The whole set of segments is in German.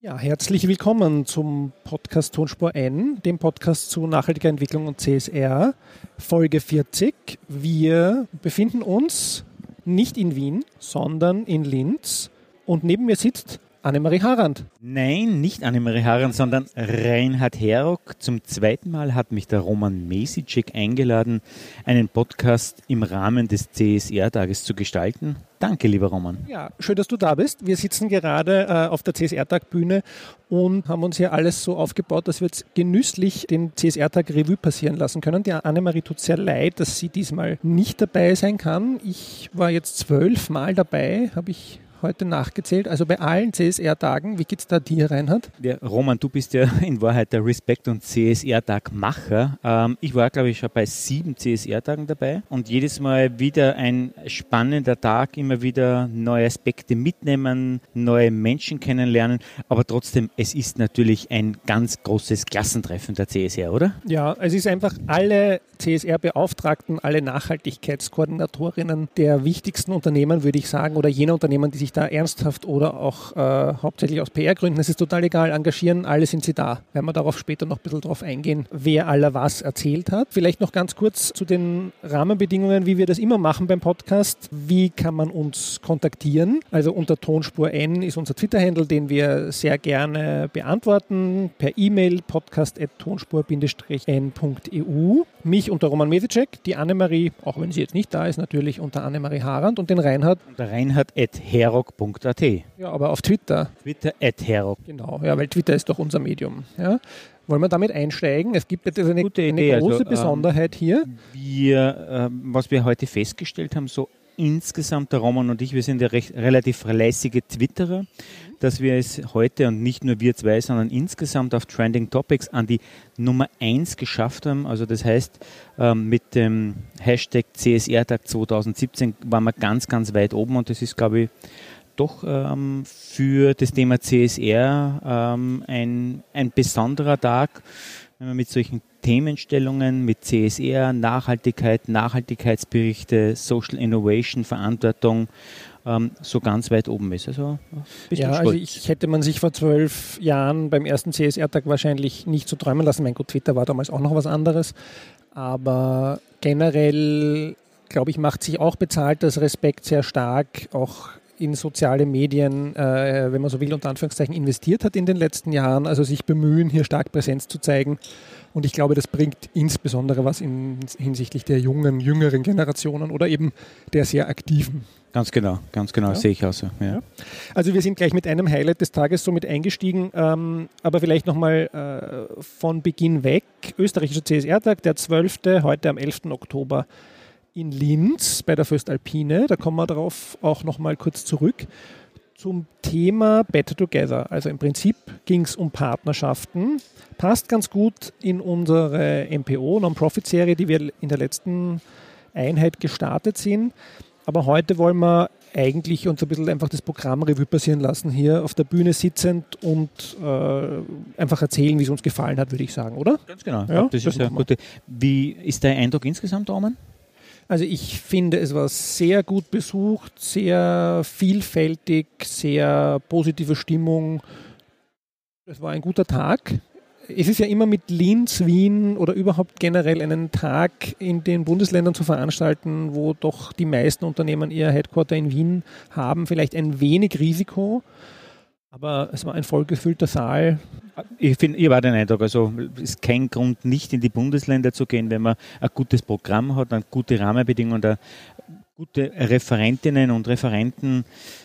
Ja, herzlich willkommen zum Podcast Tonspur N, dem Podcast zu nachhaltiger Entwicklung und CSR, Folge 40. Wir befinden uns nicht in Wien, sondern in Linz und neben mir sitzt Annemarie Harand. Nein, nicht Annemarie Harand, sondern Reinhard Herock. Zum zweiten Mal hat mich der Roman Mesicek eingeladen, einen Podcast im Rahmen des CSR-Tages zu gestalten. Danke, lieber Roman. Ja, schön, dass du da bist. Wir sitzen gerade äh, auf der CSR-Tag-Bühne und haben uns hier alles so aufgebaut, dass wir jetzt genüsslich den CSR-Tag Revue passieren lassen können. Die Annemarie tut sehr leid, dass sie diesmal nicht dabei sein kann. Ich war jetzt zwölfmal dabei, habe ich heute nachgezählt. Also bei allen CSR-Tagen, wie geht es da dir, Reinhard? Ja, Roman, du bist ja in Wahrheit der Respekt- und CSR-Tag-Macher. Ähm, ich war, glaube ich, schon bei sieben CSR-Tagen dabei und jedes Mal wieder ein spannender Tag, immer wieder neue Aspekte mitnehmen, neue Menschen kennenlernen. Aber trotzdem, es ist natürlich ein ganz großes Klassentreffen der CSR, oder? Ja, es ist einfach alle CSR-Beauftragten, alle Nachhaltigkeitskoordinatorinnen der wichtigsten Unternehmen, würde ich sagen, oder jener Unternehmen, die sich da ernsthaft oder auch äh, hauptsächlich aus PR-Gründen, es ist total egal, engagieren, alle sind sie da. Werden wir darauf später noch ein bisschen drauf eingehen, wer aller was erzählt hat. Vielleicht noch ganz kurz zu den Rahmenbedingungen, wie wir das immer machen beim Podcast. Wie kann man uns kontaktieren? Also unter Tonspur N ist unser Twitter-Handle, den wir sehr gerne beantworten, per E-Mail podcast.tonspur-n.eu. Mich unter Roman Mesicek, die Annemarie, auch wenn sie jetzt nicht da ist, natürlich unter Annemarie Harand und den Reinhard. Unter reinhard.herock.at. Ja, aber auf Twitter. Twitter at herock. Genau, ja, weil Twitter ist doch unser Medium. Ja. Wollen wir damit einsteigen? Es gibt jetzt eine, Gute eine Idee, große also, ähm, Besonderheit hier. Wir, ähm, was wir heute festgestellt haben, so insgesamt, der Roman und ich, wir sind ja recht, relativ fleißige Twitterer, dass wir es heute und nicht nur wir zwei, sondern insgesamt auf Trending Topics an die Nummer 1 geschafft haben. Also das heißt, ähm, mit dem Hashtag CSR-Tag 2017 waren wir ganz, ganz weit oben und das ist, glaube ich, doch ähm, für das Thema CSR ähm, ein, ein besonderer Tag, wenn man mit solchen Themenstellungen, mit CSR, Nachhaltigkeit, Nachhaltigkeitsberichte, Social Innovation, Verantwortung ähm, so ganz weit oben ist. Also Ja, also ich hätte man sich vor zwölf Jahren beim ersten CSR-Tag wahrscheinlich nicht so träumen lassen. Mein Gott, Twitter war damals auch noch was anderes. Aber generell, glaube ich, macht sich auch bezahlt das Respekt sehr stark, auch in soziale Medien, äh, wenn man so will, unter Anführungszeichen investiert hat in den letzten Jahren, also sich bemühen, hier stark Präsenz zu zeigen. Und ich glaube, das bringt insbesondere was in, hinsichtlich der jungen, jüngeren Generationen oder eben der sehr aktiven. Ganz genau, ganz genau, Ja. sehe ich auch so. Ja. Ja. Also wir sind gleich mit einem Highlight des Tages somit eingestiegen, ähm, aber vielleicht nochmal äh, von Beginn weg. Österreichischer CSR-Tag, der 12. heute am 11. Oktober in Linz bei der Föstalpine. Da kommen wir darauf auch nochmal kurz zurück. Zum Thema Better Together. Also im Prinzip ging es um Partnerschaften. Passt ganz gut in unsere MPO, Non-Profit-Serie, die wir in der letzten Einheit gestartet sind. Aber heute wollen wir eigentlich uns ein bisschen einfach das Programm Revue passieren lassen, hier auf der Bühne sitzend und äh, einfach erzählen, wie es uns gefallen hat, würde ich sagen, oder? Ganz genau. Ja, das das ist ja gute. Wie ist dein Eindruck insgesamt, Roman? Also ich finde, es war sehr gut besucht, sehr vielfältig, sehr positive Stimmung. Es war ein guter Tag. Es ist ja immer mit Linz, Wien oder überhaupt generell einen Tag in den Bundesländern zu veranstalten, wo doch die meisten Unternehmen ihr Headquarter in Wien haben, vielleicht ein wenig Risiko. Aber es war ein vollgefüllter Saal. Ich finde, ich war den Eindruck, also es ist kein Grund, nicht in die Bundesländer zu gehen, wenn man ein gutes Programm hat, eine gute Rahmenbedingungen, da gute Referentinnen und Referenten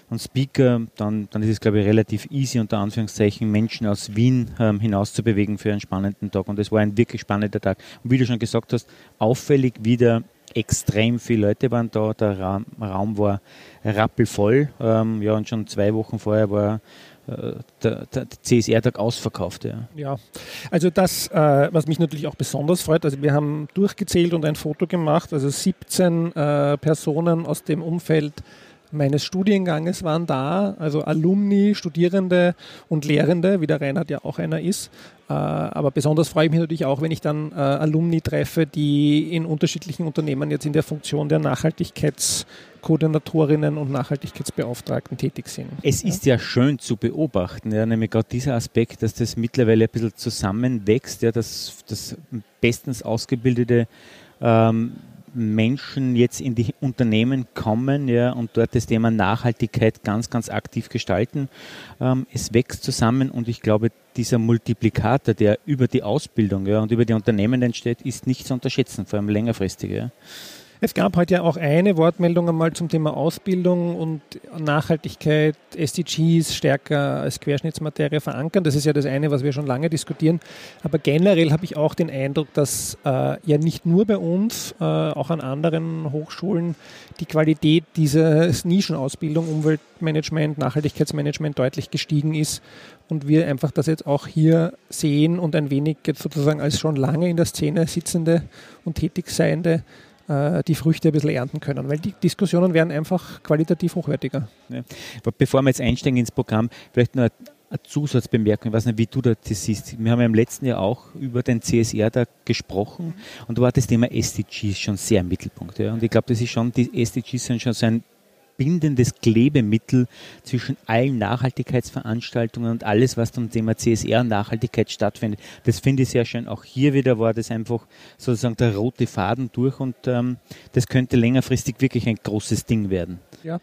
und Speaker, dann, dann ist es, glaube ich, relativ easy, unter Anführungszeichen, Menschen aus Wien ähm, hinauszubewegen für einen spannenden Tag. Und es war ein wirklich spannender Tag. Und wie du schon gesagt hast, auffällig wieder extrem viele Leute waren da, der Raum, Raum war rappelvoll. Ähm, ja, und schon zwei Wochen vorher war der, der CSR-Tag ausverkauft. Ja. Ja, also das, äh, was mich natürlich auch besonders freut, also wir haben durchgezählt und ein Foto gemacht, also 17 äh, Personen aus dem Umfeld meines Studienganges waren da, also Alumni, Studierende und Lehrende, wie der Reinhard ja auch einer ist. Äh, aber besonders freue ich mich natürlich auch, wenn ich dann äh, Alumni treffe, die in unterschiedlichen Unternehmen jetzt in der Funktion der Nachhaltigkeitskoordinatorinnen und Nachhaltigkeitsbeauftragten tätig sind. Es ist ja schön zu beobachten, ja, nämlich gerade dieser Aspekt, dass das mittlerweile ein bisschen zusammenwächst, ja, dass das bestens ausgebildete ähm, Menschen jetzt in die Unternehmen kommen ja, und dort das Thema Nachhaltigkeit ganz, ganz aktiv gestalten. Ähm, es wächst zusammen und ich glaube, dieser Multiplikator, der über die Ausbildung ja, und über die Unternehmen entsteht, ist nicht zu unterschätzen, vor allem längerfristig. Ja. Es gab heute ja auch eine Wortmeldung einmal zum Thema Ausbildung und Nachhaltigkeit, SDGs stärker als Querschnittsmaterie verankern. Das ist ja das eine, was wir schon lange diskutieren. Aber generell habe ich auch den Eindruck, dass äh, ja nicht nur bei uns, äh, auch an anderen Hochschulen die Qualität dieser Nischenausbildung, Umweltmanagement, Nachhaltigkeitsmanagement deutlich gestiegen ist und wir einfach das jetzt auch hier sehen und ein wenig jetzt sozusagen als schon lange in der Szene sitzende und tätig seiende die Früchte ein bisschen ernten können, weil die Diskussionen werden einfach qualitativ hochwertiger. Ja. Bevor wir jetzt einsteigen ins Programm, vielleicht nur eine Zusatzbemerkung, ich weiß nicht, wie du das siehst. Wir haben ja im letzten Jahr auch über den CSR da gesprochen und da war das Thema SDGs schon sehr im Mittelpunkt. Ja. Und ich glaube, das ist schon, die SDGs sind schon so ein bindendes Klebemittel zwischen allen Nachhaltigkeitsveranstaltungen und alles, was zum Thema CSR und Nachhaltigkeit stattfindet. Das finde ich sehr schön. Auch hier wieder war das einfach sozusagen der rote Faden durch und ähm, das könnte längerfristig wirklich ein großes Ding werden. Ja,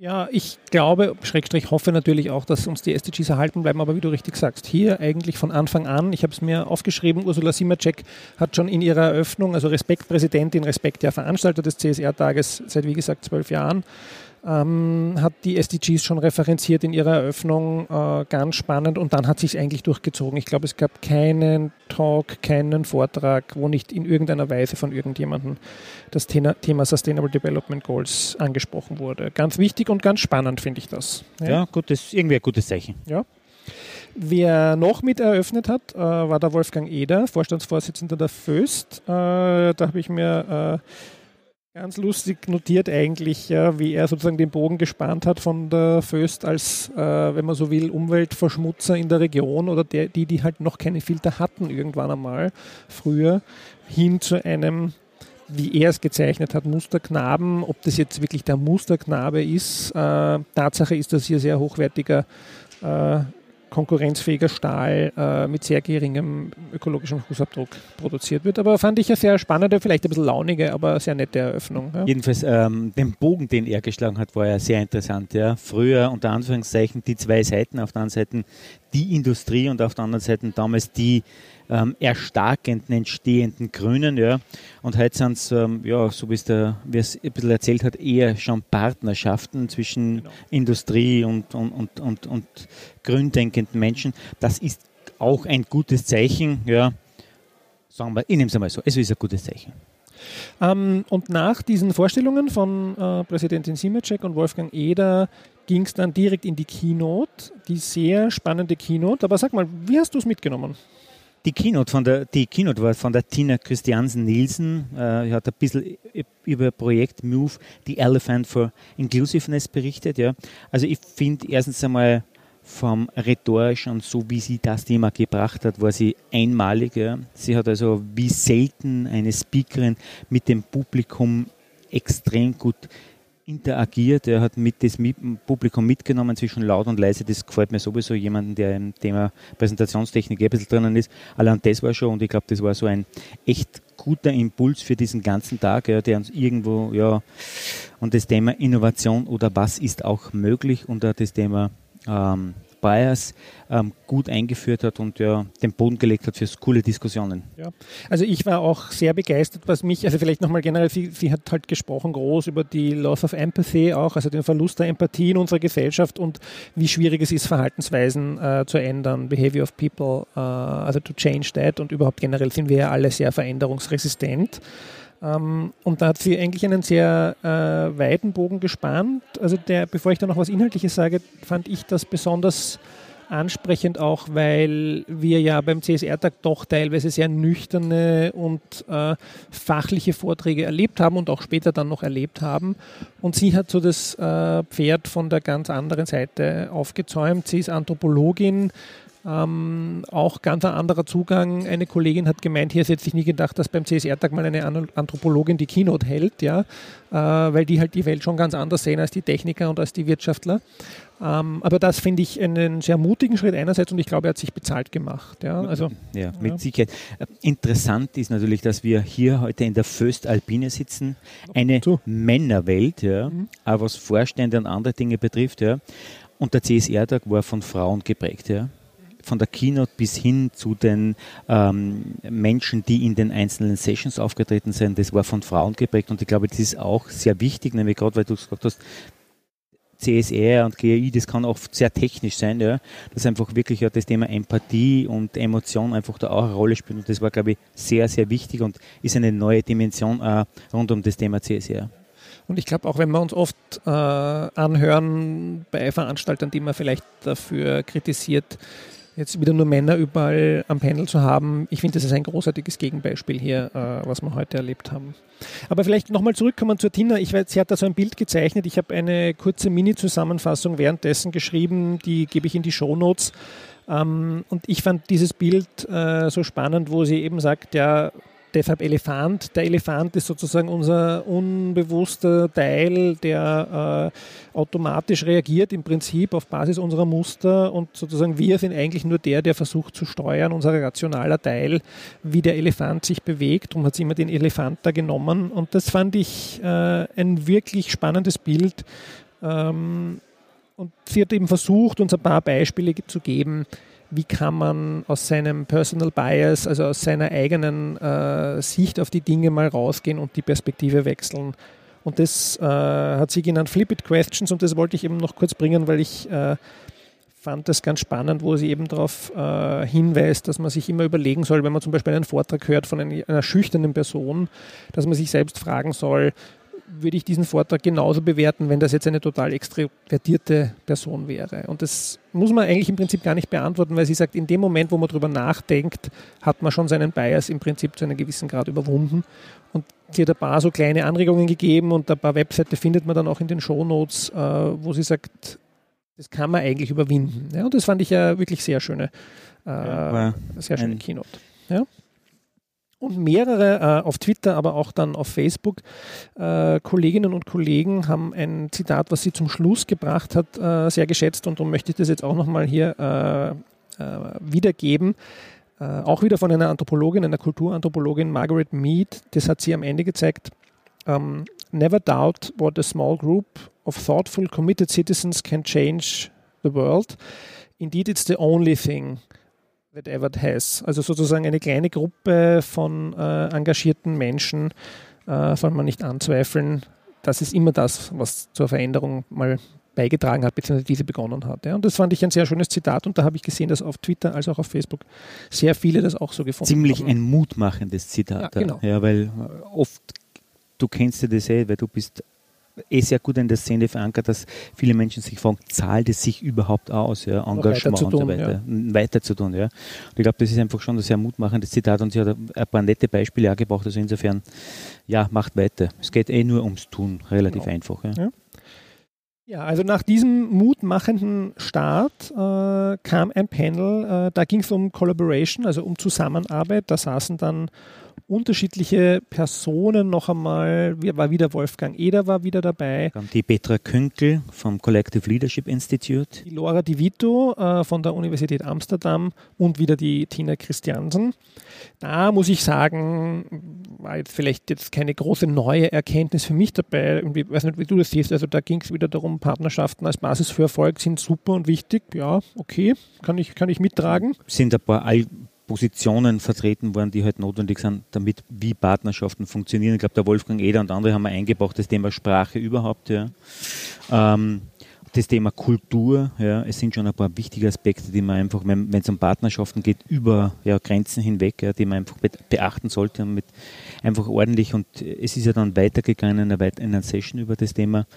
ja, ich glaube, Schrägstrich hoffe natürlich auch, dass uns die SDGs erhalten bleiben, aber wie du richtig sagst, hier eigentlich von Anfang an, ich habe es mir aufgeschrieben, Ursula Simacek hat schon in ihrer Eröffnung, also Respektpräsidentin, Respekt der Veranstalter des CSR-Tages seit, wie gesagt, zwölf Jahren, ähm, hat die SDGs schon referenziert in ihrer Eröffnung, äh, ganz spannend und dann hat sich eigentlich durchgezogen. Ich glaube, es gab keinen Talk, keinen Vortrag, wo nicht in irgendeiner Weise von irgendjemandem das Thema, Thema Sustainable Development Goals angesprochen wurde. Ganz wichtig und ganz spannend finde ich das. Ja, ja gutes, irgendwie ein gutes Zeichen. Ja. Wer noch mit eröffnet hat, äh, war der Wolfgang Eder, Vorstandsvorsitzender der FÖST. Äh, da habe ich mir äh, Ganz lustig notiert eigentlich, ja, wie er sozusagen den Bogen gespannt hat von der Föst als, äh, wenn man so will, Umweltverschmutzer in der Region oder der, die, die halt noch keine Filter hatten irgendwann einmal früher, hin zu einem, wie er es gezeichnet hat, Musterknaben. Ob das jetzt wirklich der Musterknabe ist, äh, Tatsache ist, dass hier sehr hochwertiger äh, konkurrenzfähiger Stahl äh, mit sehr geringem ökologischen Fußabdruck produziert wird. Aber fand ich eine sehr spannende, vielleicht ein bisschen launige, aber sehr nette Eröffnung. Ja. Jedenfalls ähm, den Bogen, den er geschlagen hat, war ja sehr interessant. Ja. Früher unter Anführungszeichen die zwei Seiten, auf der einen Seite die Industrie und auf der anderen Seite damals die ähm, erstarkenden, entstehenden Grünen. Ja. Und heute sind es, ähm, ja, so wie es, der, wie es ein bisschen erzählt hat, eher schon Partnerschaften zwischen genau. Industrie und, und, und, und, und gründenkenden Menschen. Das ist auch ein gutes Zeichen. Ja. Sagen wir, ich nehme es einmal so, es ist ein gutes Zeichen. Ähm, und nach diesen Vorstellungen von äh, Präsidentin Simacek und Wolfgang Eder ging es dann direkt in die Keynote, die sehr spannende Keynote. Aber sag mal, wie hast du es mitgenommen? Die Keynote, von der, die Keynote war von der Tina Christiansen-Nielsen. Äh, hat ein bisschen über Projekt Move, the Elephant for Inclusiveness berichtet. Ja. Also ich finde erstens einmal vom rhetorischen, so wie sie das Thema gebracht hat, war sie einmalig. Ja. Sie hat also wie selten eine Speakerin mit dem Publikum extrem gut interagiert, er hat mit das Publikum mitgenommen zwischen laut und leise. Das gefällt mir sowieso jemanden, der im Thema Präsentationstechnik ein bisschen drinnen ist. Allein das war schon und ich glaube, das war so ein echt guter Impuls für diesen ganzen Tag, ja, der uns irgendwo, ja, und das Thema Innovation oder was ist auch möglich und das Thema ähm, Bias ähm, gut eingeführt hat und ja, den Boden gelegt hat für coole Diskussionen. Ja. Also ich war auch sehr begeistert, was mich, also vielleicht nochmal generell, sie, sie, hat halt gesprochen groß über die Loss of Empathy auch, also den Verlust der Empathie in unserer Gesellschaft und wie schwierig es ist, Verhaltensweisen äh, zu ändern, Behavior of People, äh, also to change that und überhaupt generell sind wir ja alle sehr veränderungsresistent. Ähm, und da hat sie eigentlich einen sehr äh, weiten Bogen gespannt. Also der, bevor ich da noch was Inhaltliches sage, fand ich das besonders ansprechend auch, weil wir ja beim CSR-Tag doch teilweise sehr nüchterne und äh, fachliche Vorträge erlebt haben und auch später dann noch erlebt haben. Und sie hat so das äh, Pferd von der ganz anderen Seite aufgezäumt. Sie ist Anthropologin, ähm, auch ganz ein anderer Zugang. Eine Kollegin hat gemeint, hier hätte ich nie gedacht, dass beim CSR-Tag mal eine Anthropologin die Keynote hält, ja, äh, weil die halt die Welt schon ganz anders sehen als die Techniker und als die Wirtschaftler. Ähm, aber das finde ich einen sehr mutigen Schritt einerseits und ich glaube, er hat sich bezahlt gemacht. Ja, also, ja mit ja. Sicherheit. Interessant ist natürlich, dass wir hier heute in der Föst Alpine sitzen, eine so. Männerwelt, ja, mhm. aber was Vorstände und andere Dinge betrifft, ja. Und der CSR-Tag war von Frauen geprägt, ja von der Keynote bis hin zu den ähm, Menschen, die in den einzelnen Sessions aufgetreten sind, das war von Frauen geprägt und ich glaube, das ist auch sehr wichtig, nämlich gerade weil du gesagt hast, CSR und GAI, das kann oft sehr technisch sein, ja, dass einfach wirklich ja das Thema Empathie und Emotion einfach da auch eine Rolle spielt und das war, glaube ich, sehr, sehr wichtig und ist eine neue Dimension äh, rund um das Thema CSR. Und ich glaube auch, wenn wir uns oft äh, anhören bei Veranstaltern, die man vielleicht dafür kritisiert, jetzt wieder nur Männer überall am Panel zu haben, ich finde, das ist ein großartiges Gegenbeispiel hier, äh, was wir heute erlebt haben. Aber vielleicht nochmal zurückkommen zur Tina. Ich weiß, sie hat da so ein Bild gezeichnet. Ich habe eine kurze Mini-Zusammenfassung währenddessen geschrieben, die gebe ich in die Shownotes. Ähm, und ich fand dieses Bild äh, so spannend, wo sie eben sagt, ja, deshalb Elefant. Der Elefant ist sozusagen unser unbewusster Teil, der äh, automatisch reagiert im Prinzip auf Basis unserer Muster und sozusagen wir sind eigentlich nur der, der versucht zu steuern, unser rationaler Teil, wie der Elefant sich bewegt. Darum hat sie immer den Elefant da genommen und das fand ich äh, ein wirklich spannendes Bild. Ähm, und sie hat eben versucht, uns ein paar Beispiele zu geben, wie kann man aus seinem Personal Bias, also aus seiner eigenen äh, Sicht auf die Dinge mal rausgehen und die Perspektive wechseln. Und das äh, hat sie genannt Flip It Questions und das wollte ich eben noch kurz bringen, weil ich äh, fand das ganz spannend, wo sie eben darauf äh, hinweist, dass man sich immer überlegen soll, wenn man zum Beispiel einen Vortrag hört von einer, einer schüchternen Person, dass man sich selbst fragen soll, würde ich diesen Vortrag genauso bewerten, wenn das jetzt eine total extrovertierte Person wäre. Und das muss man eigentlich im Prinzip gar nicht beantworten, weil sie sagt, in dem Moment, wo man darüber nachdenkt, hat man schon seinen Bias im Prinzip zu einem gewissen Grad überwunden. Und sie hat ein paar so kleine Anregungen gegeben und ein paar Webseiten findet man dann auch in den Shownotes, äh, wo sie sagt, das kann man eigentlich überwinden. Ja, und das fand ich ja wirklich sehr schöne, äh, ja, sehr schöne Keynote. Ja und mehrere äh, auf Twitter, aber auch dann auf Facebook äh, Kolleginnen und Kollegen haben ein Zitat, was sie zum Schluss gebracht hat, äh, sehr geschätzt und darum möchte ich das jetzt auch nochmal hier äh, äh, wiedergeben. Äh, auch wieder von einer Anthropologin, einer Kulturanthropologin, Margaret Mead, das hat sie am Ende gezeigt. Um, ähm, Never doubt what a small group of thoughtful, committed citizens can change the world. Indeed, it's the only thing that ever has. Also sozusagen eine kleine Gruppe von äh, engagierten Menschen, äh, soll man nicht anzweifeln. Das ist immer das, was zur Veränderung mal beigetragen hat, beziehungsweise diese begonnen hat. Ja. Und das fand ich ein sehr schönes Zitat und da habe ich gesehen, dass auf Twitter als auch auf Facebook sehr viele das auch so gefunden Ziemlich haben. Ziemlich ein mutmachendes Zitat. Ja, genau. ja, weil oft, du kennst ja das eh, weil du bist eh sehr gut in der Szene verankert, dass viele Menschen sich fragen, zahlt es sich überhaupt aus, ja, Engagement und so weiter, ja. weiter zu tun. Ja. Und ich glaube, das ist einfach schon ein sehr mutmachendes Zitat und sie hat ein paar nette Beispiele auch gebraucht, also insofern, ja, macht weiter. Es geht eh nur ums Tun, relativ genau. einfach. Ja. ja. Ja, also nach diesem mutmachenden Start äh, kam ein Panel, äh, da ging es um Collaboration, also um Zusammenarbeit. Da saßen dann unterschiedliche Personen noch einmal, war wieder Wolfgang Eder war wieder dabei. Die Petra Künkel vom Collective Leadership Institute. Die Laura Di Vito äh, von der Universität Amsterdam und wieder die Tina Christiansen. Da muss ich sagen, war jetzt vielleicht jetzt keine große neue Erkenntnis für mich dabei. Ich weiß nicht, wie du das siehst. Also da ging es wieder darum, Partnerschaften als Basis für Erfolg sind super und wichtig. Ja, okay, kann ich, kann ich mittragen. Sind ein paar Positionen vertreten worden, die halt notwendig sind, damit wie Partnerschaften funktionieren. Ich glaube, der Wolfgang Eder und andere haben eingebracht, das Thema Sprache überhaupt, ja. Ähm, das Thema Kultur, ja, es sind schon ein paar wichtige Aspekte, die man einfach, wenn es um Partnerschaften geht, über ja, Grenzen hinweg, ja, die man einfach beachten sollte und mit einfach ordentlich und es ist ja dann weitergegangen in einer, in einer Session über das Thema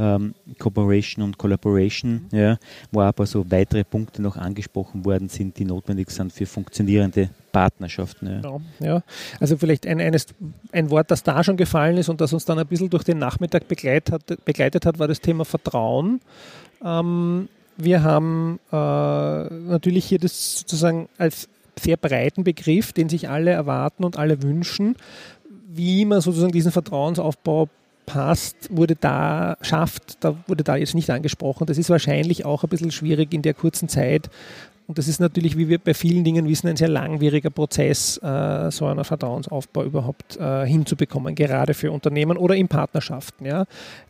ähm, Cooperation und Collaboration, mhm. ja, wo aber so weitere Punkte noch angesprochen worden sind, die notwendig sind für funktionierende Partnerschaften. Ja. Genau, ja. Also vielleicht ein, eines, ein Wort, das da schon gefallen ist und das uns dann ein bisschen durch den Nachmittag begleitet hat, begleitet hat war das Thema Vertrauen. Ähm, wir haben äh, natürlich hier das sozusagen als sehr breiten Begriff, den sich alle erwarten und alle wünschen, wie man sozusagen diesen Vertrauensaufbau passt, wurde da, schafft, da wurde da jetzt nicht angesprochen. Das ist wahrscheinlich auch ein bisschen schwierig in der kurzen Zeit. Und das ist natürlich, wie wir bei vielen Dingen wissen, ein sehr langwieriger Prozess, äh, so einen Vertrauensaufbau überhaupt äh, hinzubekommen, gerade für Unternehmen oder in Partnerschaften.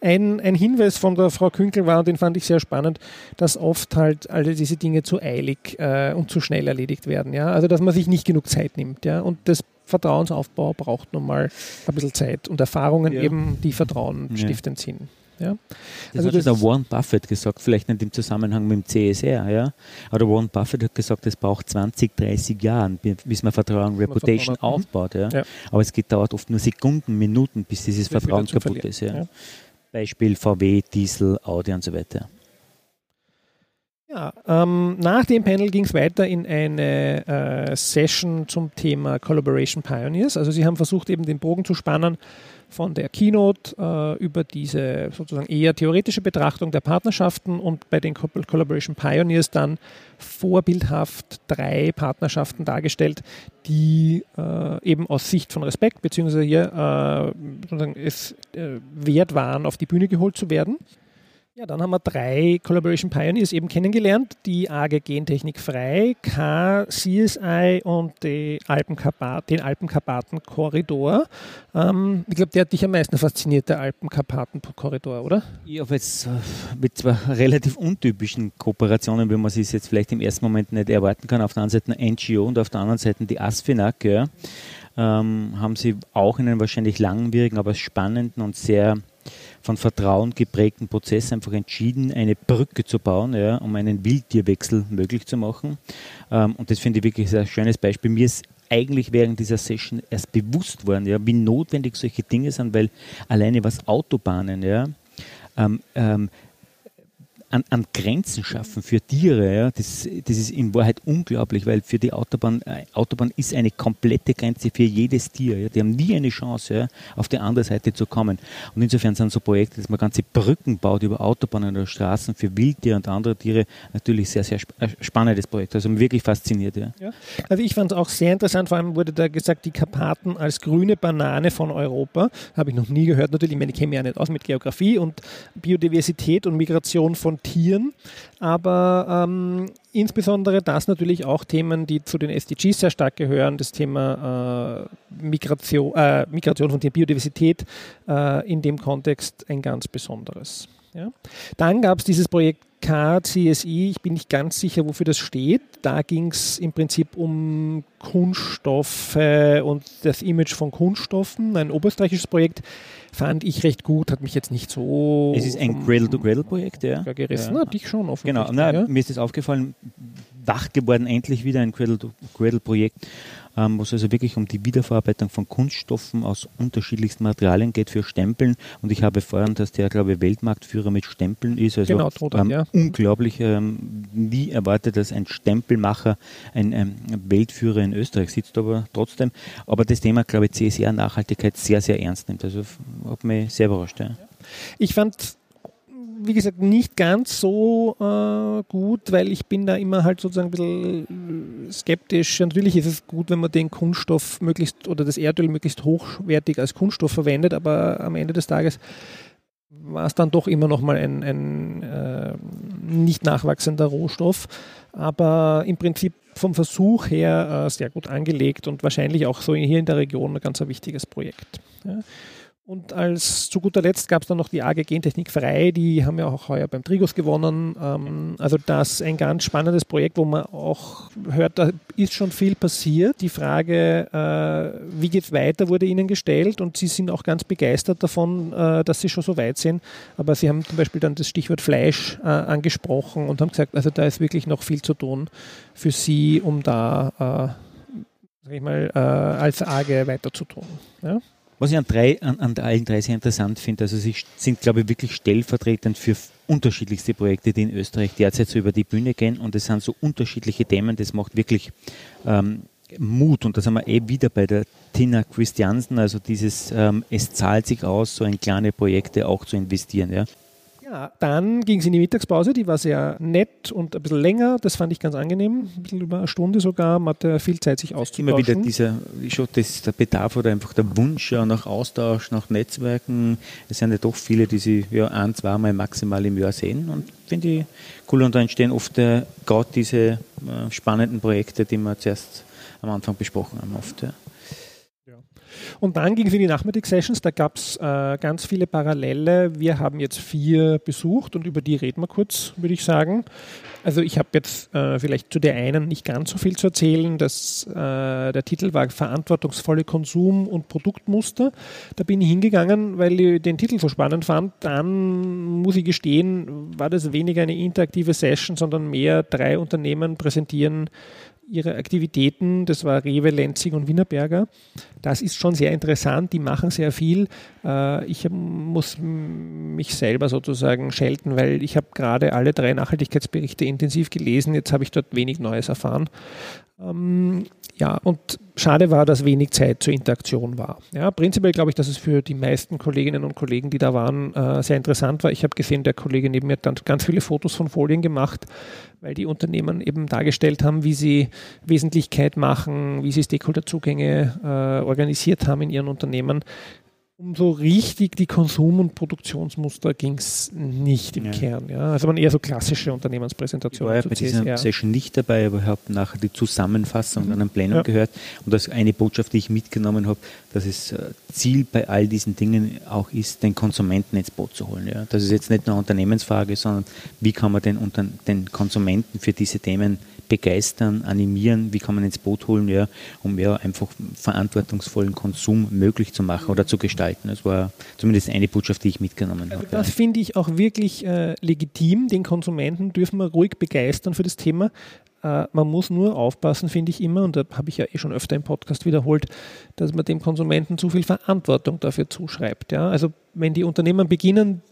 Ein, ein Hinweis von der Frau Künkel war, und den fand ich sehr spannend, dass oft halt alle diese Dinge zu eilig äh, und zu schnell erledigt werden. Also dass man sich nicht genug Zeit nimmt. Und das Vertrauensaufbau braucht nun mal ein bisschen Zeit und Erfahrungen ja. eben, die Vertrauen stiftend ja. sind. Ja. Das also hat das der Warren Buffett gesagt, vielleicht nicht im Zusammenhang mit dem CSR, ja. Aber Warren Buffett hat gesagt, es braucht 20, 30 Jahre, bis man Vertrauen, Reputation Vertrauen aufbaut. Ja. ja. Aber es geht, dauert oft nur Sekunden, Minuten, bis dieses Vertrauen kaputt ist. Ja. Beispiel VW, Diesel, Audi und so weiter. Ja, ähm, nach dem Panel ging es weiter in eine äh, Session zum Thema Collaboration Pioneers. Also Sie haben versucht, eben den Bogen zu spannen von der Keynote äh, über diese sozusagen eher theoretische Betrachtung der Partnerschaften und bei den Collaboration Pioneers dann vorbildhaft drei Partnerschaften dargestellt, die äh, eben aus Sicht von Respekt beziehungsweise hier äh, sozusagen es äh, wert waren, auf die Bühne geholt zu werden. Ja, dann haben wir drei Collaboration Pioneers eben kennengelernt, die AG Gentechnik Frei, K, CSI und den Alpenkarpaten-Korridor. Ähm, ich glaube, der hat dich am meisten fasziniert, der Alpenkarpaten-Korridor, oder? Ja, aber jetzt äh, mit zwei relativ untypischen Kooperationen, wie man es jetzt vielleicht im ersten Moment nicht erwarten kann. Auf der einen Seite eine NGO und auf der anderen Seite die ASFINAG, ja, ähm, haben sie auch in einem wahrscheinlich langwierigen, aber spannenden und sehr von Vertrauen geprägten Prozess einfach entschieden, eine Brücke zu bauen, ja, um einen Wildtierwechsel möglich zu machen. Ähm, und das finde ich wirklich ein schönes Beispiel. Mir ist eigentlich während dieser Session erst bewusst worden, ja, wie notwendig solche Dinge sind, weil alleine was Autobahnen, ja, ähm, ähm, an, an Grenzen schaffen für Tiere. Ja, das, das ist in Wahrheit unglaublich, weil für die Autobahn, äh, Autobahn ist eine komplette Grenze für jedes Tier. Ja. Die haben nie eine Chance, ja, auf die andere Seite zu kommen. Und insofern sind so Projekte, dass man ganze Brücken baut über Autobahnen oder Straßen für Wildtiere und andere Tiere, natürlich sehr, sehr sp äh, spannendes Projekt. Also wirklich fasziniert. Ja. ja. Also ich fand es auch sehr interessant, vor allem wurde da gesagt, die Karpaten als grüne Banane von Europa. Habe ich noch nie gehört. Natürlich, ich meine, ich kenne mich ja nicht aus mit Geografie und Biodiversität und Migration von Tieren, aber ähm, insbesondere das natürlich auch Themen, die zu den SDGs sehr stark gehören, das Thema äh, Migration, äh, Migration von der Biodiversität äh, in dem Kontext ein ganz besonderes. Ja. Dann gab es dieses Projekt KCSI, ich bin nicht ganz sicher, wofür das steht. Da ging es im Prinzip um Kunststoffe und das Image von Kunststoffen, ein oberösterreichisches Projekt fand ich recht gut, hat mich jetzt nicht so. Es ist ein Cradle-to-Cradle-Projekt, ja. Gerissen, ja. Na, dich schon offensichtlich. Genau, Na, ja. mir ist das aufgefallen, wach geworden, endlich wieder ein Cradle-to-Cradle-Projekt ähm, wo es also wirklich um die Wiederverarbeitung von Kunststoffen aus unterschiedlichsten Materialien geht für Stempeln. Und ich habe erfahren, dass der, glaube ich, Weltmarktführer mit Stempeln ist. Also genau, total, ähm, ja. unglaublich. Ähm, nie erwartet, dass ein Stempelmacher ein ähm, Weltführer in Österreich sitzt, aber trotzdem. Aber das Thema, glaube ich, CSR Nachhaltigkeit sehr, sehr ernst nimmt. Also hat mich sehr überrascht. Ja. Ich fand wie gesagt, nicht ganz so äh, gut, weil ich bin da immer halt sozusagen ein bisschen skeptisch. Natürlich ist es gut, wenn man den Kunststoff möglichst oder das Erdöl möglichst hochwertig als Kunststoff verwendet, aber am Ende des Tages war es dann doch immer noch mal ein, ein äh, nicht nachwachsender Rohstoff. Aber im Prinzip vom Versuch her äh, sehr gut angelegt und wahrscheinlich auch so hier in der Region ein ganz wichtiges Projekt. Ja. Und als zu guter Letzt gab es dann noch die AG Gentechnik Frei, die haben ja auch heuer beim Trigos gewonnen. Ähm, also das ist ein ganz spannendes Projekt, wo man auch hört, da ist schon viel passiert. Die Frage, äh, wie geht es weiter, wurde ihnen gestellt und sie sind auch ganz begeistert davon, äh, dass sie schon so weit sind. Aber sie haben zum Beispiel dann das Stichwort Fleisch äh, angesprochen und haben gesagt, also da ist wirklich noch viel zu tun für sie, um da, äh, sag ich mal, äh, als AG weiter zu tun. Ja? Was ich an, drei, an, an allen drei sehr interessant finde, also sie sind, glaube ich, wirklich stellvertretend für unterschiedlichste Projekte, die in Österreich derzeit so über die Bühne gehen und es sind so unterschiedliche Themen, das macht wirklich ähm, Mut und da sind wir eh wieder bei der Tina Christiansen, also dieses ähm, es zahlt sich aus, so in kleine Projekte auch zu investieren. Ja. Ja, dann ging es in die Mittagspause, die war sehr nett und ein bisschen länger, das fand ich ganz angenehm, ein bisschen über eine Stunde sogar, man hatte viel Zeit, sich auszutauschen. Immer wieder dieser, schon das, der Bedarf oder einfach der Wunsch ja, nach Austausch, nach Netzwerken. Es sind ja doch viele, die sie ja ein, zweimal maximal im Jahr sehen und finde ich cool und da entstehen oft äh, gerade diese äh, spannenden Projekte, die wir zuerst am Anfang besprochen haben oft. Ja. Und dann ging es in die Nachmittagssessions, da gab es äh, ganz viele Parallele. Wir haben jetzt vier besucht und über die reden wir kurz, würde ich sagen. Also ich habe jetzt äh, vielleicht zu der einen nicht ganz so viel zu erzählen. Das, äh, der Titel war Verantwortungsvolle Konsum- und Produktmuster. Da bin ich hingegangen, weil ich den Titel so spannend fand. Dann muss ich gestehen, war das weniger eine interaktive Session, sondern mehr drei Unternehmen präsentieren ihre Aktivitäten, das war Rewe, Lenzing und Wienerberger. Das ist schon sehr interessant, die machen sehr viel. Äh, ich muss mich selber sozusagen schelten, weil ich habe gerade alle drei Nachhaltigkeitsberichte intensiv gelesen. Jetzt habe ich dort wenig Neues erfahren. Ähm, ja, und schade war, dass wenig Zeit zur Interaktion war. Ja, prinzipiell glaube ich, dass es für die meisten Kolleginnen und Kollegen, die da waren, äh, sehr interessant war. Ich habe gesehen, der Kollege neben mir hat dann ganz viele Fotos von Folien gemacht, weil die Unternehmen eben dargestellt haben, wie sie Wesentlichkeit machen, wie sie Stakeholderzugänge äh, organisiert haben in ihren Unternehmen um so richtig die Konsum- und Produktionsmuster ging es nicht im ja. Kern. Ja. Also waren eher so klassische Unternehmenspräsentationen. Ich war ja bei CSR. dieser Session nicht dabei, aber habe nachher die Zusammenfassung mhm. an einem Plenum ja. gehört und das eine Botschaft, die ich mitgenommen habe, dass es äh, Ziel bei all diesen Dingen auch ist, den Konsumenten ins Boot zu holen. Ja. Das ist jetzt nicht nur eine Unternehmensfrage, sondern wie kann man den, den Konsumenten für diese Themen begeistern, animieren, wie kann man ins Boot holen, ja, um ja einfach verantwortungsvollen Konsum möglich zu machen oder zu gestalten. Das war zumindest eine Botschaft, die ich mitgenommen habe. Das finde ich auch wirklich äh, legitim. Den Konsumenten dürfen wir ruhig begeistern für das Thema. Äh, man muss nur aufpassen, finde ich immer, und da habe ich ja eh schon öfter im Podcast wiederholt, dass man dem Konsumenten zu viel Verantwortung dafür zuschreibt. Ja? Also wenn die Unternehmen beginnen,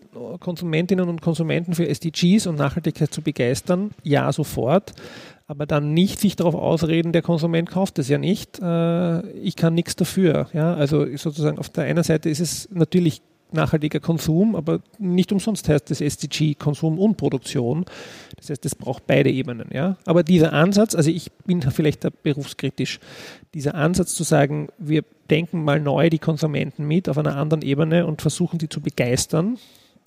Konsumentinnen und Konsumenten für SDGs und Nachhaltigkeit zu begeistern, ja sofort aber dann nicht sich darauf ausreden, der Konsument kauft es ja nicht, äh, ich kann nichts dafür. Ja? Also sozusagen auf der einen Seite ist es natürlich nachhaltiger Konsum, aber nicht umsonst heißt das SDG Konsum und Produktion. Das heißt, es braucht beide Ebenen. Ja? Aber dieser Ansatz, also ich bin vielleicht da berufskritisch, dieser Ansatz zu sagen, wir denken mal neu die Konsumenten mit auf einer anderen Ebene und versuchen sie zu begeistern,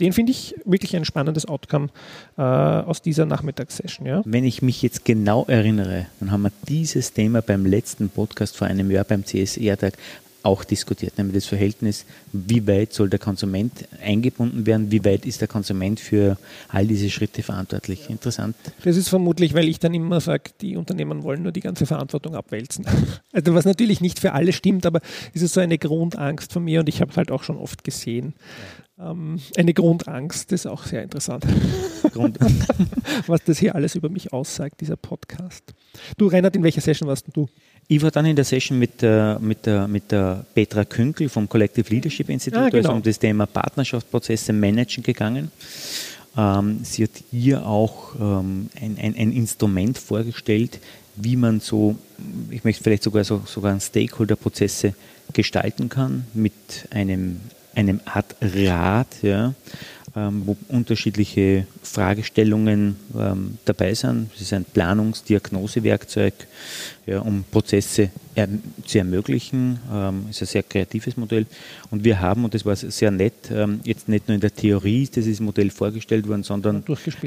den finde ich wirklich ein spannendes Outcome äh, aus dieser Nachmittagssession. Ja. Wenn ich mich jetzt genau erinnere, dann haben wir dieses Thema beim letzten Podcast vor einem Jahr beim CSR-Tag auch diskutiert, nämlich das Verhältnis, wie weit soll der Konsument eingebunden werden, wie weit ist der Konsument für all diese Schritte verantwortlich. Interessant. Das ist vermutlich, weil ich dann immer sage, die Unternehmen wollen nur die ganze Verantwortung abwälzen. Also was natürlich nicht für alle stimmt, aber es ist so eine Grundangst von mir und ich habe es halt auch schon oft gesehen. Ähm, eine Grundangst, das ist auch sehr interessant. Was das hier alles über mich aussagt, dieser Podcast. Du, Reinhard, in welcher Session warst du? Ich war dann in der Session mit der, mit der, mit der Petra Künkel vom Collective Leadership Institute, ah, genau. also um das Thema Partnerschaftsprozesse managen gegangen. Ähm, sie hat hier auch ähm, ein, ein, ein, Instrument vorgestellt, wie man so, ich möchte vielleicht sogar so, sogar Stakeholder-Prozesse gestalten kann mit einem einem Art Rat, ja, ähm, wo unterschiedliche Fragestellungen ähm, dabei sind. Es ist ein Planungsdiagnosewerkzeug, ja, um Prozesse er, zu ermöglichen. Ähm, ist ein sehr kreatives Modell. Und wir haben, und das war sehr nett, ähm, jetzt nicht nur in der Theorie ist dieses Modell vorgestellt worden, sondern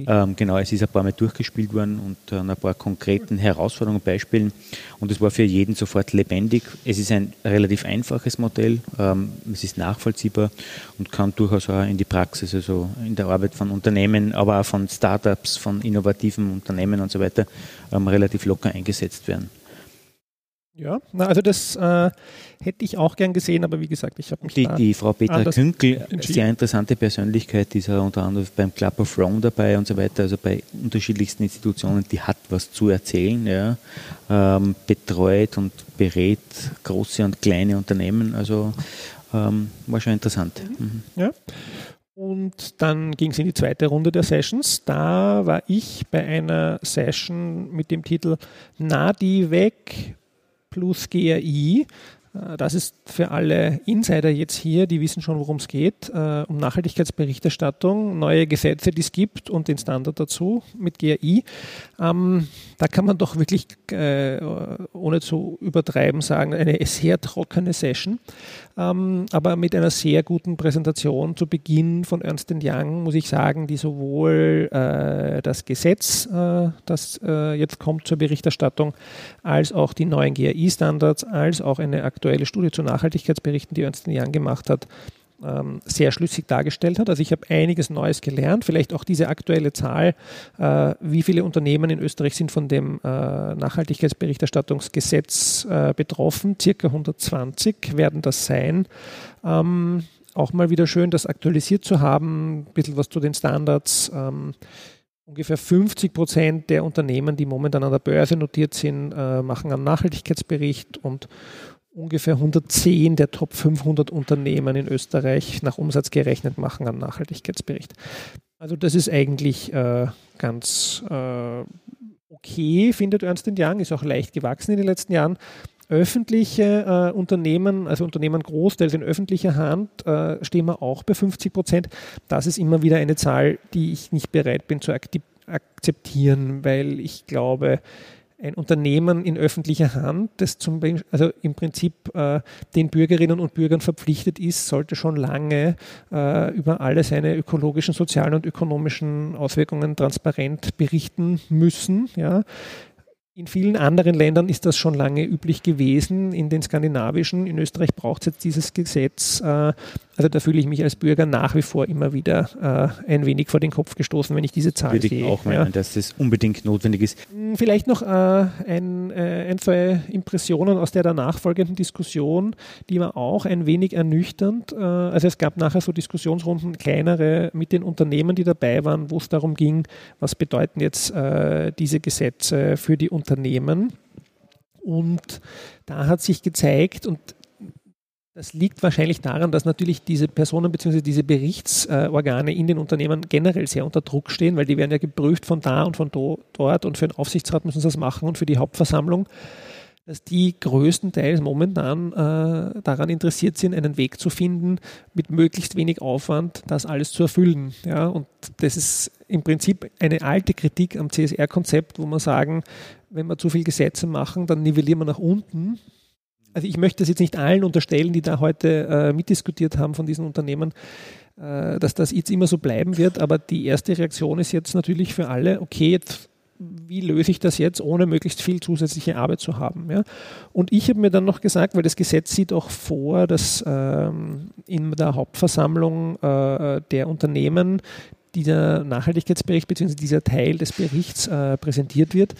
ähm, genau, es ist ein paar Mal durchgespielt worden und an ein paar konkreten Herausforderungen Beispielen. Und es war für jeden sofort lebendig. Es ist ein relativ einfaches Modell, ähm, es ist nachvollziehbar und kann durchaus auch in die Praxis, also in der Arbeit von Unternehmen, aber auch von Startups, von innovativen Unternehmen und so weiter, ähm, relativ locker eingesetzt werden. Ja, na, also das äh, hätte ich auch gern gesehen, aber wie gesagt, ich habe mich die, die Frau Petra Künkel, sehr interessante Persönlichkeit, die ist ja unter anderem beim Club of Rome dabei und so weiter, also bei unterschiedlichsten Institutionen, die hat was zu erzählen, ja, ähm, betreut und berät große und kleine Unternehmen, also ähm, war schon interessant. Mhm. Ja. Und dann ging es in die zweite Runde der Sessions. Da war ich bei einer Session mit dem Titel NADIVEC plus GRI. Äh, das ist für alle Insider jetzt hier, die wissen schon, worum es geht, äh, um Nachhaltigkeitsberichterstattung, neue Gesetze, die es gibt und den Standard dazu mit GRI. Ähm, da kann man doch wirklich, äh, ohne zu übertreiben, sagen, eine sehr trockene Session, ähm, aber mit einer sehr guten Präsentation zu Beginn von Ernst Young, muss ich sagen, die sowohl das Gesetz, das jetzt kommt zur Berichterstattung, als auch die neuen GRI-Standards, als auch eine aktuelle Studie zu Nachhaltigkeitsberichten, die Ernst Young gemacht hat, ähm, sehr schlüssig dargestellt hat. Also ich habe einiges Neues gelernt, vielleicht auch diese aktuelle Zahl, äh, wie viele Unternehmen in Österreich sind von dem äh, Nachhaltigkeitsberichterstattungsgesetz äh, betroffen. Circa 120 werden das sein. Ähm, auch mal wieder schön, das aktualisiert zu haben, ein bisschen was zu den Standards. Ähm, Ungefähr 50 Prozent der Unternehmen, die momentan an der Börse notiert sind, machen einen Nachhaltigkeitsbericht und ungefähr 110 der Top 500 Unternehmen in Österreich nach Umsatz gerechnet machen einen Nachhaltigkeitsbericht. Also das ist eigentlich äh, ganz äh, okay, findet Ernst Young, ist auch leicht gewachsen in den letzten Jahren. Öffentliche äh, Unternehmen, also Unternehmen großteils in öffentlicher Hand, äh, stehen wir auch bei 50 Prozent. Das ist immer wieder eine Zahl, die ich nicht bereit bin zu akzeptieren, weil ich glaube, ein Unternehmen in öffentlicher Hand, das zum also im Prinzip äh, den Bürgerinnen und Bürgern verpflichtet ist, sollte schon lange äh, über alle seine ökologischen, sozialen und ökonomischen Auswirkungen transparent berichten müssen. Ja. In vielen anderen Ländern ist das schon lange üblich gewesen, in den skandinavischen. In Österreich braucht es jetzt dieses Gesetz. Äh, also da fühle ich mich als Bürger nach wie vor immer wieder äh, ein wenig vor den Kopf gestoßen, wenn ich diese Zahl Würde sehe. Ich auch meinen, ja. dass das unbedingt notwendig ist. Hm, vielleicht noch äh, ein, ein, zwei Impressionen aus der danach folgenden Diskussion, die war auch ein wenig ernüchternd. also es gab nachher so Diskussionsrunden, kleinere mit den Unternehmen, die dabei waren, wo es darum ging, was bedeuten jetzt diese Gesetze für die Unternehmen Unternehmen. Und da hat sich gezeigt, und das liegt wahrscheinlich daran, dass natürlich diese Personen bzw. diese Berichtsorgane in den Unternehmen generell sehr unter Druck stehen, weil die werden ja geprüft von da und von do, dort und für den Aufsichtsrat müssen sie das machen und für die Hauptversammlung dass die größtenteils momentan äh, daran interessiert sind, einen Weg zu finden, mit möglichst wenig Aufwand das alles zu erfüllen. Ja? Und das ist im Prinzip eine alte Kritik am CSR-Konzept, wo man sagen, wenn wir zu viele Gesetze machen, dann nivellieren wir nach unten. Also ich möchte das jetzt nicht allen unterstellen, die da heute äh, mitdiskutiert haben von diesen Unternehmen, äh, dass das jetzt immer so bleiben wird, aber die erste Reaktion ist jetzt natürlich für alle, okay, jetzt wie löse ich das jetzt, ohne möglichst viel zusätzliche Arbeit zu haben. Ja? Und ich habe mir dann noch gesagt, weil das Gesetz sieht auch vor, dass ähm, in der Hauptversammlung äh, der Unternehmen dieser Nachhaltigkeitsbericht bzw. dieser Teil des Berichts äh, präsentiert wird.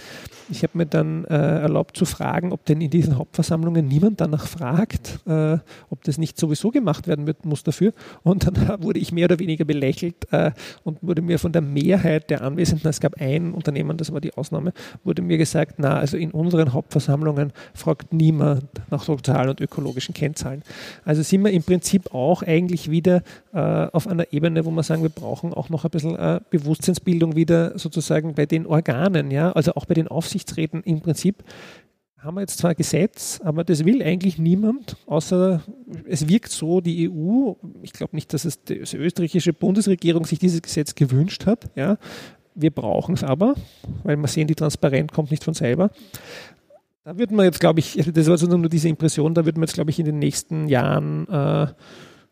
Ich habe mir dann äh, erlaubt zu fragen, ob denn in diesen Hauptversammlungen niemand danach fragt, äh, ob das nicht sowieso gemacht werden wird, muss dafür. Und dann wurde ich mehr oder weniger belächelt äh, und wurde mir von der Mehrheit der Anwesenden, es gab ein Unternehmen, das war die Ausnahme, wurde mir gesagt, na, also in unseren Hauptversammlungen fragt niemand nach sozialen und ökologischen Kennzahlen. Also sind wir im Prinzip auch eigentlich wieder äh, auf einer Ebene, wo wir sagen, wir brauchen auch noch ein bisschen äh, Bewusstseinsbildung wieder sozusagen bei den Organen, ja, also auch bei den Aufsichtsräten im Prinzip haben wir jetzt zwar Gesetz, aber das will eigentlich niemand, außer es wirkt so, die EU, ich glaube nicht, dass es die österreichische Bundesregierung sich dieses Gesetz gewünscht hat, ja, wir brauchen es aber, weil wir sehen, die Transparenz kommt nicht von selber. Da wird man jetzt, glaube ich, das war so nur diese Impression, da wird man jetzt, glaube ich, in den nächsten Jahren äh,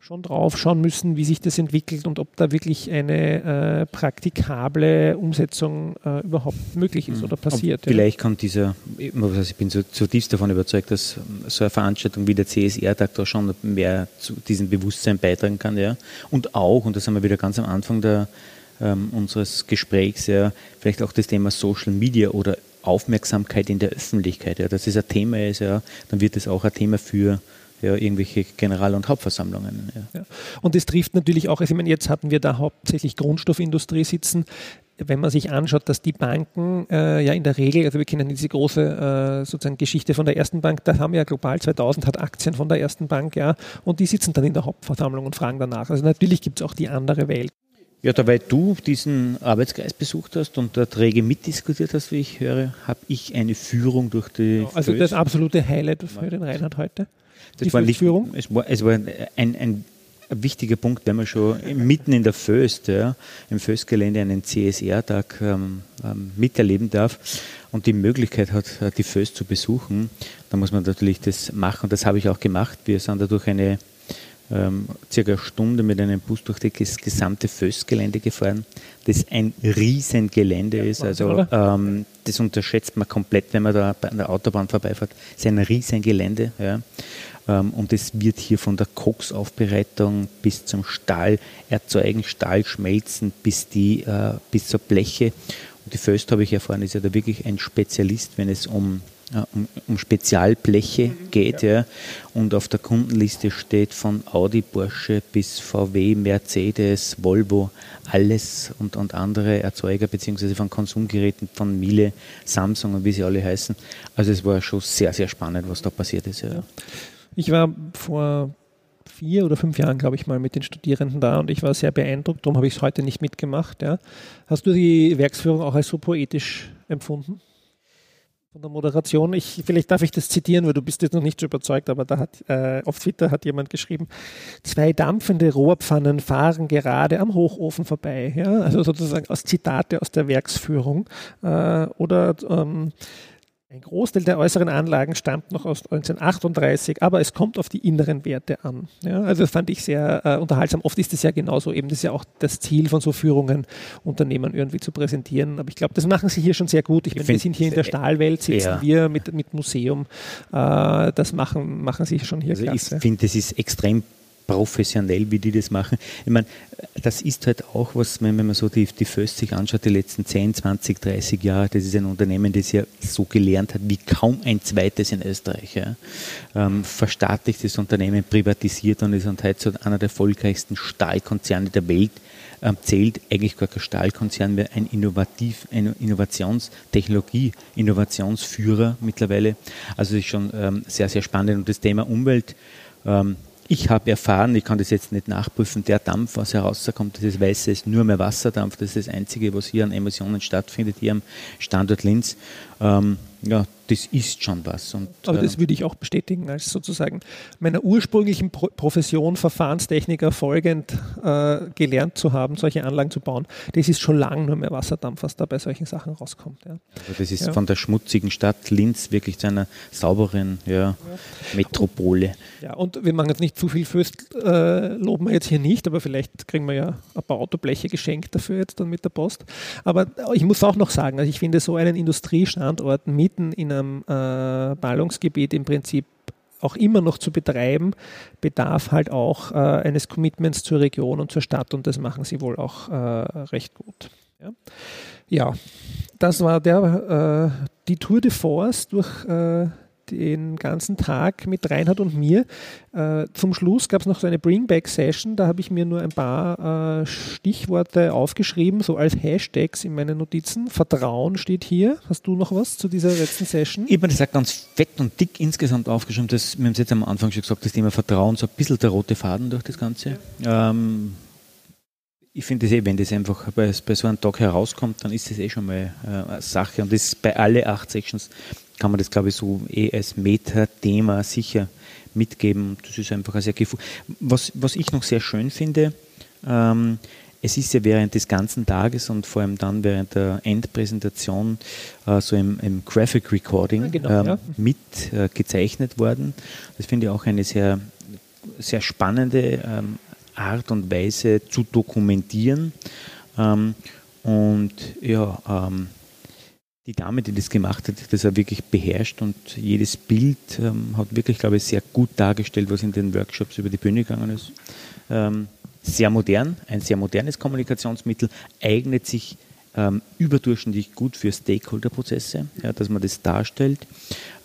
schon drauf schauen müssen, wie sich das entwickelt und ob da wirklich eine äh, praktikable Umsetzung äh, überhaupt möglich ist mhm. oder passiert. Ja. Vielleicht kann dieser, ich bin so zutiefst davon überzeugt, dass so eine Veranstaltung wie der CSR-Tag da schon mehr zu diesem Bewusstsein beitragen kann. Ja. Und auch, und das haben wir wieder ganz am Anfang der, ähm, unseres Gesprächs, ja, vielleicht auch das Thema Social Media oder Aufmerksamkeit in der Öffentlichkeit. Ja, dass das ein Thema ist, ja, dann wird es auch ein Thema für ja, irgendwelche General- und Hauptversammlungen. Ja. Ja. Und das trifft natürlich auch, also ich meine, jetzt hatten wir da hauptsächlich Grundstoffindustrie sitzen. Wenn man sich anschaut, dass die Banken äh, ja in der Regel, also wir kennen diese große äh, sozusagen Geschichte von der ersten Bank, da haben wir ja global 2000 hat Aktien von der ersten Bank, ja, und die sitzen dann in der Hauptversammlung und fragen danach. Also natürlich gibt es auch die andere Welt. Ja, dabei du diesen Arbeitskreis besucht hast und dort rege mitdiskutiert hast, wie ich höre, habe ich eine Führung durch die. Ja, also Föß. das absolute Highlight für den Reinhard heute. Das die war nicht, Führung? Es war, es war ein, ein wichtiger Punkt, wenn man schon mitten in der Föst, ja, im Föst-Gelände einen CSR-Tag ähm, ähm, miterleben darf und die Möglichkeit hat, die Föst zu besuchen, dann muss man natürlich das machen. Und das habe ich auch gemacht. Wir sind da durch eine ähm, circa eine Stunde mit einem Bus durch das gesamte Föstgelände gefahren, das ein Riesengelände ja, ist. Also ähm, das unterschätzt man komplett, wenn man da an der Autobahn vorbeifährt. Es ist ein Riesengelände. Ja. Ähm, und es wird hier von der Koksaufbereitung bis zum Stahl erzeugen, Stahl schmelzen bis, die, äh, bis zur Bleche. Und die Föst, habe ich erfahren, ist ja da wirklich ein Spezialist, wenn es um um, um Spezialbleche mhm. geht. Ja. ja. Und auf der Kundenliste steht von Audi, Porsche bis VW, Mercedes, Volvo, alles und, und andere Erzeuger, beziehungsweise von Konsumgeräten von Miele, Samsung und wie sie alle heißen. Also es war schon sehr, sehr spannend, was da passiert ist. Ja. Ich war vor vier oder fünf Jahren, glaube ich, mal mit den Studierenden da und ich war sehr beeindruckt, darum habe ich es heute nicht mitgemacht. Ja. Hast du die Werksführung auch als so poetisch empfunden? von der Moderation. Ich, vielleicht darf ich das zitieren, weil du bist jetzt noch nicht so überzeugt, aber da hat äh, auf Twitter hat jemand geschrieben, zwei dampfende Rohrpfannen fahren gerade am Hochofen vorbei. Ja? Also sozusagen aus Zitate aus der Werksführung. Äh, oder ähm, ein Großteil der äußeren Anlagen stammt noch aus 1938, aber es kommt auf die inneren Werte an. Ja, also das fand ich sehr äh, unterhaltsam. Oft ist es ja genauso eben, das ist ja auch das Ziel von so Führungen, Unternehmen irgendwie zu präsentieren. Aber ich glaube, das machen sie hier schon sehr gut. Ich, ich meine, wir sind hier in der Stahlwelt, sitzen ja. wir mit, mit Museum. Äh, das machen, machen sie schon hier also klasse. Ich finde, das ist extrem professionell, wie die das machen. Ich meine, das ist halt auch was, wenn man so die, die Föst sich anschaut, die letzten 10, 20, 30 Jahre, das ist ein Unternehmen, das ja so gelernt hat wie kaum ein zweites in Österreich. Ja. Ähm, verstaatlichtes Unternehmen, privatisiert und ist und heute so einer der erfolgreichsten Stahlkonzerne der Welt ähm, zählt eigentlich gar kein Stahlkonzern mehr, ein Innovativ, ein Innovationstechnologie, Innovationsführer mittlerweile. Also das ist schon ähm, sehr, sehr spannend. Und das Thema Umwelt, ähm, ich habe erfahren, ich kann das jetzt nicht nachprüfen, der Dampf, was herauskommt, das ist weiße, ist nur mehr Wasserdampf. Das ist das Einzige, was hier an Emissionen stattfindet, hier am Standort Linz. Ähm, ja, das ist schon was. Und, Aber das äh, würde ich auch bestätigen, als sozusagen meiner ursprünglichen Pro Profession Verfahrenstechniker folgend äh, gelernt zu haben, solche Anlagen zu bauen. Das ist schon lange nur mehr Wasserdampf, was da bei solchen Sachen rauskommt. Ja. Also das ist ja. von der schmutzigen Stadt Linz wirklich zu einer sauberen ja, ja. Metropole. Ja, und wir machen jetzt nicht zu viel Föst, äh, loben wir jetzt hier nicht, aber vielleicht kriegen wir ja ein paar Autobleche geschenkt dafür jetzt dann mit der Post. Aber ich muss auch noch sagen, also ich finde so einen Industriestandort mitten in einem äh, Ballungsgebiet im Prinzip auch immer noch zu betreiben, bedarf halt auch äh, eines Commitments zur Region und zur Stadt und das machen sie wohl auch äh, recht gut. Ja. ja. das war der, äh, die Tour de Force durch äh, den ganzen Tag mit Reinhard und mir. Äh, zum Schluss gab es noch so eine Bringback-Session, da habe ich mir nur ein paar äh, Stichworte aufgeschrieben, so als Hashtags in meinen Notizen. Vertrauen steht hier. Hast du noch was zu dieser letzten Session? Ich habe mir das auch ganz fett und dick insgesamt aufgeschrieben. Das, wir haben es jetzt am Anfang schon gesagt, das Thema Vertrauen, so ein bisschen der rote Faden durch das Ganze. Ja. Ähm, ich finde es eh, wenn das einfach bei, bei, so einem Tag herauskommt, dann ist das eh schon mal äh, eine Sache. Und das bei alle acht Sections kann man das, glaube ich, so eh als Meta-Thema sicher mitgeben. Das ist einfach ein sehr Gefühl. Was, was ich noch sehr schön finde, ähm, es ist ja während des ganzen Tages und vor allem dann während der Endpräsentation äh, so im, im, Graphic Recording ja, genau, ähm, ja. mit äh, worden. Das finde ich auch eine sehr, sehr spannende ähm, Art und Weise zu dokumentieren. Ähm, und ja, ähm, die Dame, die das gemacht hat, das er wirklich beherrscht und jedes Bild ähm, hat wirklich, glaube ich, sehr gut dargestellt, was in den Workshops über die Bühne gegangen ist. Ähm, sehr modern, ein sehr modernes Kommunikationsmittel, eignet sich ähm, überdurchschnittlich gut für Stakeholder-Prozesse, ja, dass man das darstellt.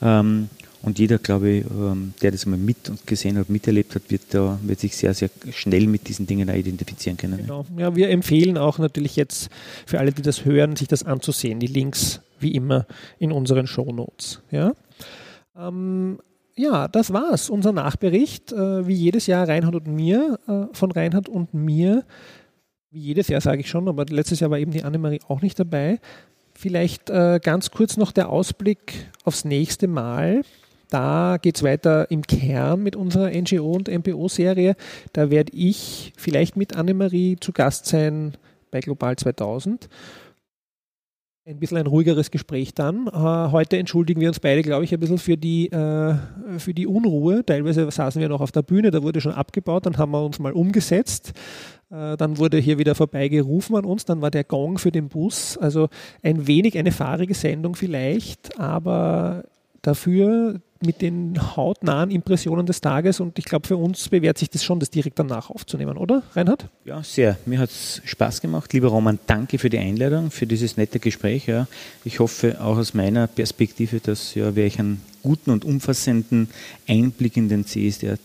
Ähm, Und jeder, glaube ich, ähm, der das mal mit und gesehen hat, miterlebt hat, wird, da, wird sich sehr, sehr schnell mit diesen Dingen identifizieren können. Genau. Ja, wir empfehlen auch natürlich jetzt für alle, die das hören, sich das anzusehen. Die Links wie immer in unseren Shownotes. Ja? Ähm, ja, das war's. Unser Nachbericht, äh, wie jedes Jahr Reinhard und mir, äh, von Reinhard und mir. Wie jedes Jahr sage ich schon, aber letztes Jahr war eben die Annemarie auch nicht dabei. Vielleicht äh, ganz kurz noch der Ausblick aufs nächste Mal. Da geht es weiter im Kern mit unserer NGO und MPO-Serie. Da werde ich vielleicht mit Annemarie zu Gast sein bei Global 2000. Ein bisschen ein ruhigeres Gespräch dann. Äh, heute entschuldigen wir uns beide, glaube ich, ein bisschen für die, äh, für die Unruhe. Teilweise saßen wir noch auf der Bühne, da wurde schon abgebaut, dann haben wir uns mal umgesetzt. Äh, dann wurde hier wieder vorbeigerufen an uns, dann war der Gong für den Bus. Also ein wenig eine fahrige Sendung vielleicht, aber dafür mit den hautnahen Impressionen des Tages und ich glaube, für uns bewährt sich das schon, das direkt danach aufzunehmen, oder Reinhard? Ja, sehr. Mir hat es Spaß gemacht. Lieber Roman, danke für die Einladung, für dieses nette Gespräch. Ja. Ich hoffe auch aus meiner Perspektive, dass ja, wir euch einen guten und umfassenden Einblick in den CSD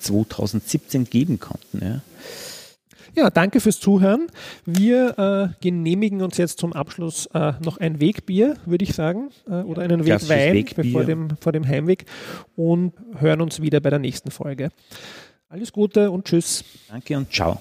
2017 geben konnten. Ja. Ja, danke fürs Zuhören. Wir äh, genehmigen uns jetzt zum Abschluss äh, noch ein Wegbier, würde ich sagen, äh, oder einen Wegwein Wegbier. bevor dem, vor dem Heimweg und hören uns wieder bei der nächsten Folge. Alles Gute und Tschüss. Danke und ciao.